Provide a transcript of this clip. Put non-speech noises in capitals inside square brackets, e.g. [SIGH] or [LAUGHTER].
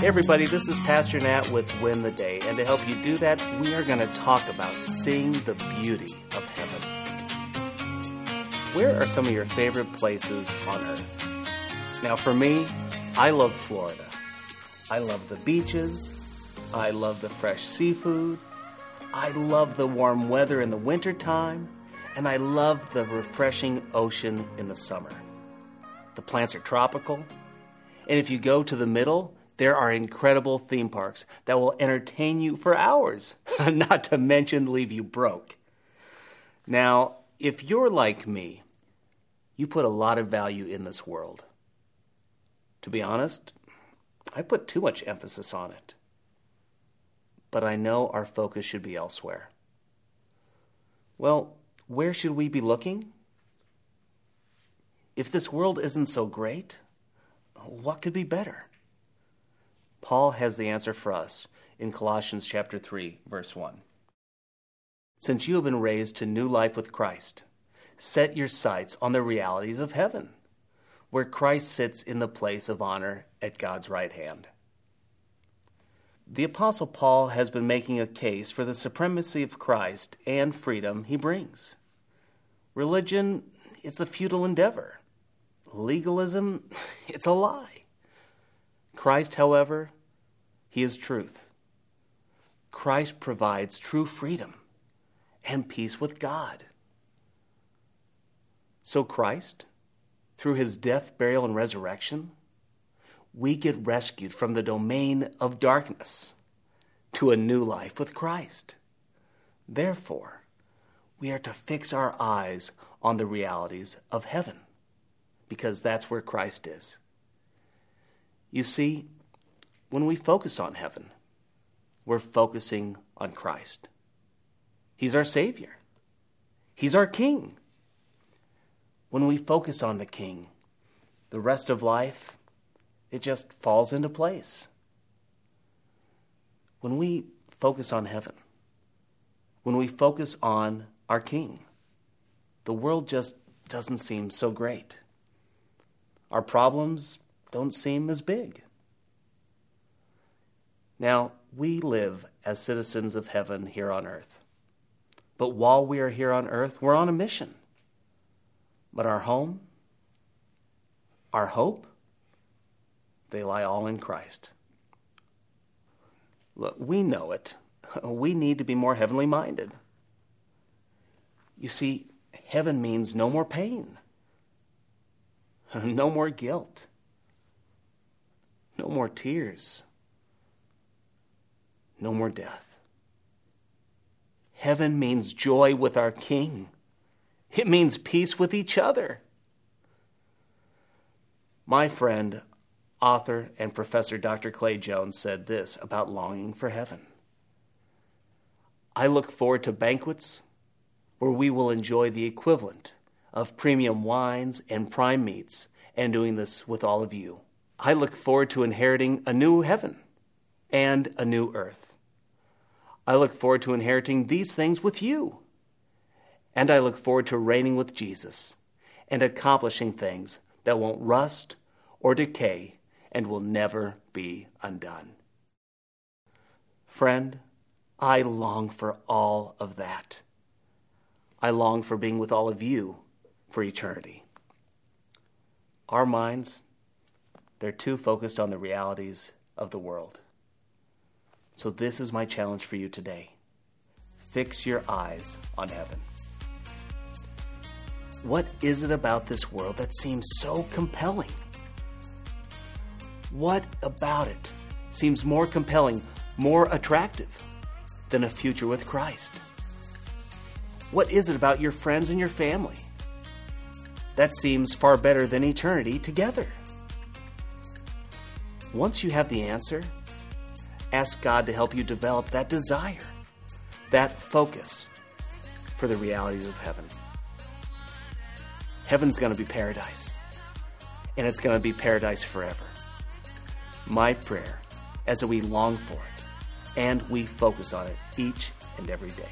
Hey everybody, this is Pastor Nat with Win the Day, and to help you do that, we are going to talk about seeing the beauty of heaven. Where are some of your favorite places on earth? Now, for me, I love Florida. I love the beaches. I love the fresh seafood. I love the warm weather in the wintertime. And I love the refreshing ocean in the summer. The plants are tropical. And if you go to the middle, there are incredible theme parks that will entertain you for hours, [LAUGHS] not to mention leave you broke. Now, if you're like me, you put a lot of value in this world. To be honest, I put too much emphasis on it. But I know our focus should be elsewhere. Well, where should we be looking? If this world isn't so great, what could be better? Paul has the answer for us in Colossians chapter 3, verse 1. Since you have been raised to new life with Christ, set your sights on the realities of heaven, where Christ sits in the place of honor at God's right hand. The Apostle Paul has been making a case for the supremacy of Christ and freedom he brings. Religion, it's a futile endeavor. Legalism, [LAUGHS] it's a lie. Christ, however, he is truth. Christ provides true freedom and peace with God. So, Christ, through his death, burial, and resurrection, we get rescued from the domain of darkness to a new life with Christ. Therefore, we are to fix our eyes on the realities of heaven, because that's where Christ is. You see, when we focus on heaven, we're focusing on Christ. He's our Savior, He's our King. When we focus on the King, the rest of life, it just falls into place. When we focus on heaven, when we focus on our King, the world just doesn't seem so great. Our problems don't seem as big. Now, we live as citizens of heaven here on earth. But while we are here on earth, we're on a mission. But our home, our hope, they lie all in Christ. Look, we know it. [LAUGHS] We need to be more heavenly minded. You see, heaven means no more pain, [LAUGHS] no more guilt, no more tears. No more death. Heaven means joy with our King. It means peace with each other. My friend, author, and professor Dr. Clay Jones said this about longing for heaven. I look forward to banquets where we will enjoy the equivalent of premium wines and prime meats, and doing this with all of you. I look forward to inheriting a new heaven and a new earth. I look forward to inheriting these things with you. And I look forward to reigning with Jesus and accomplishing things that won't rust or decay and will never be undone. Friend, I long for all of that. I long for being with all of you for eternity. Our minds, they're too focused on the realities of the world. So, this is my challenge for you today fix your eyes on heaven. What is it about this world that seems so compelling? What about it seems more compelling, more attractive than a future with Christ? What is it about your friends and your family that seems far better than eternity together? Once you have the answer, ask God to help you develop that desire, that focus for the realities of heaven. Heaven's going to be paradise, and it's going to be paradise forever. My prayer as we long for it and we focus on it each and every day.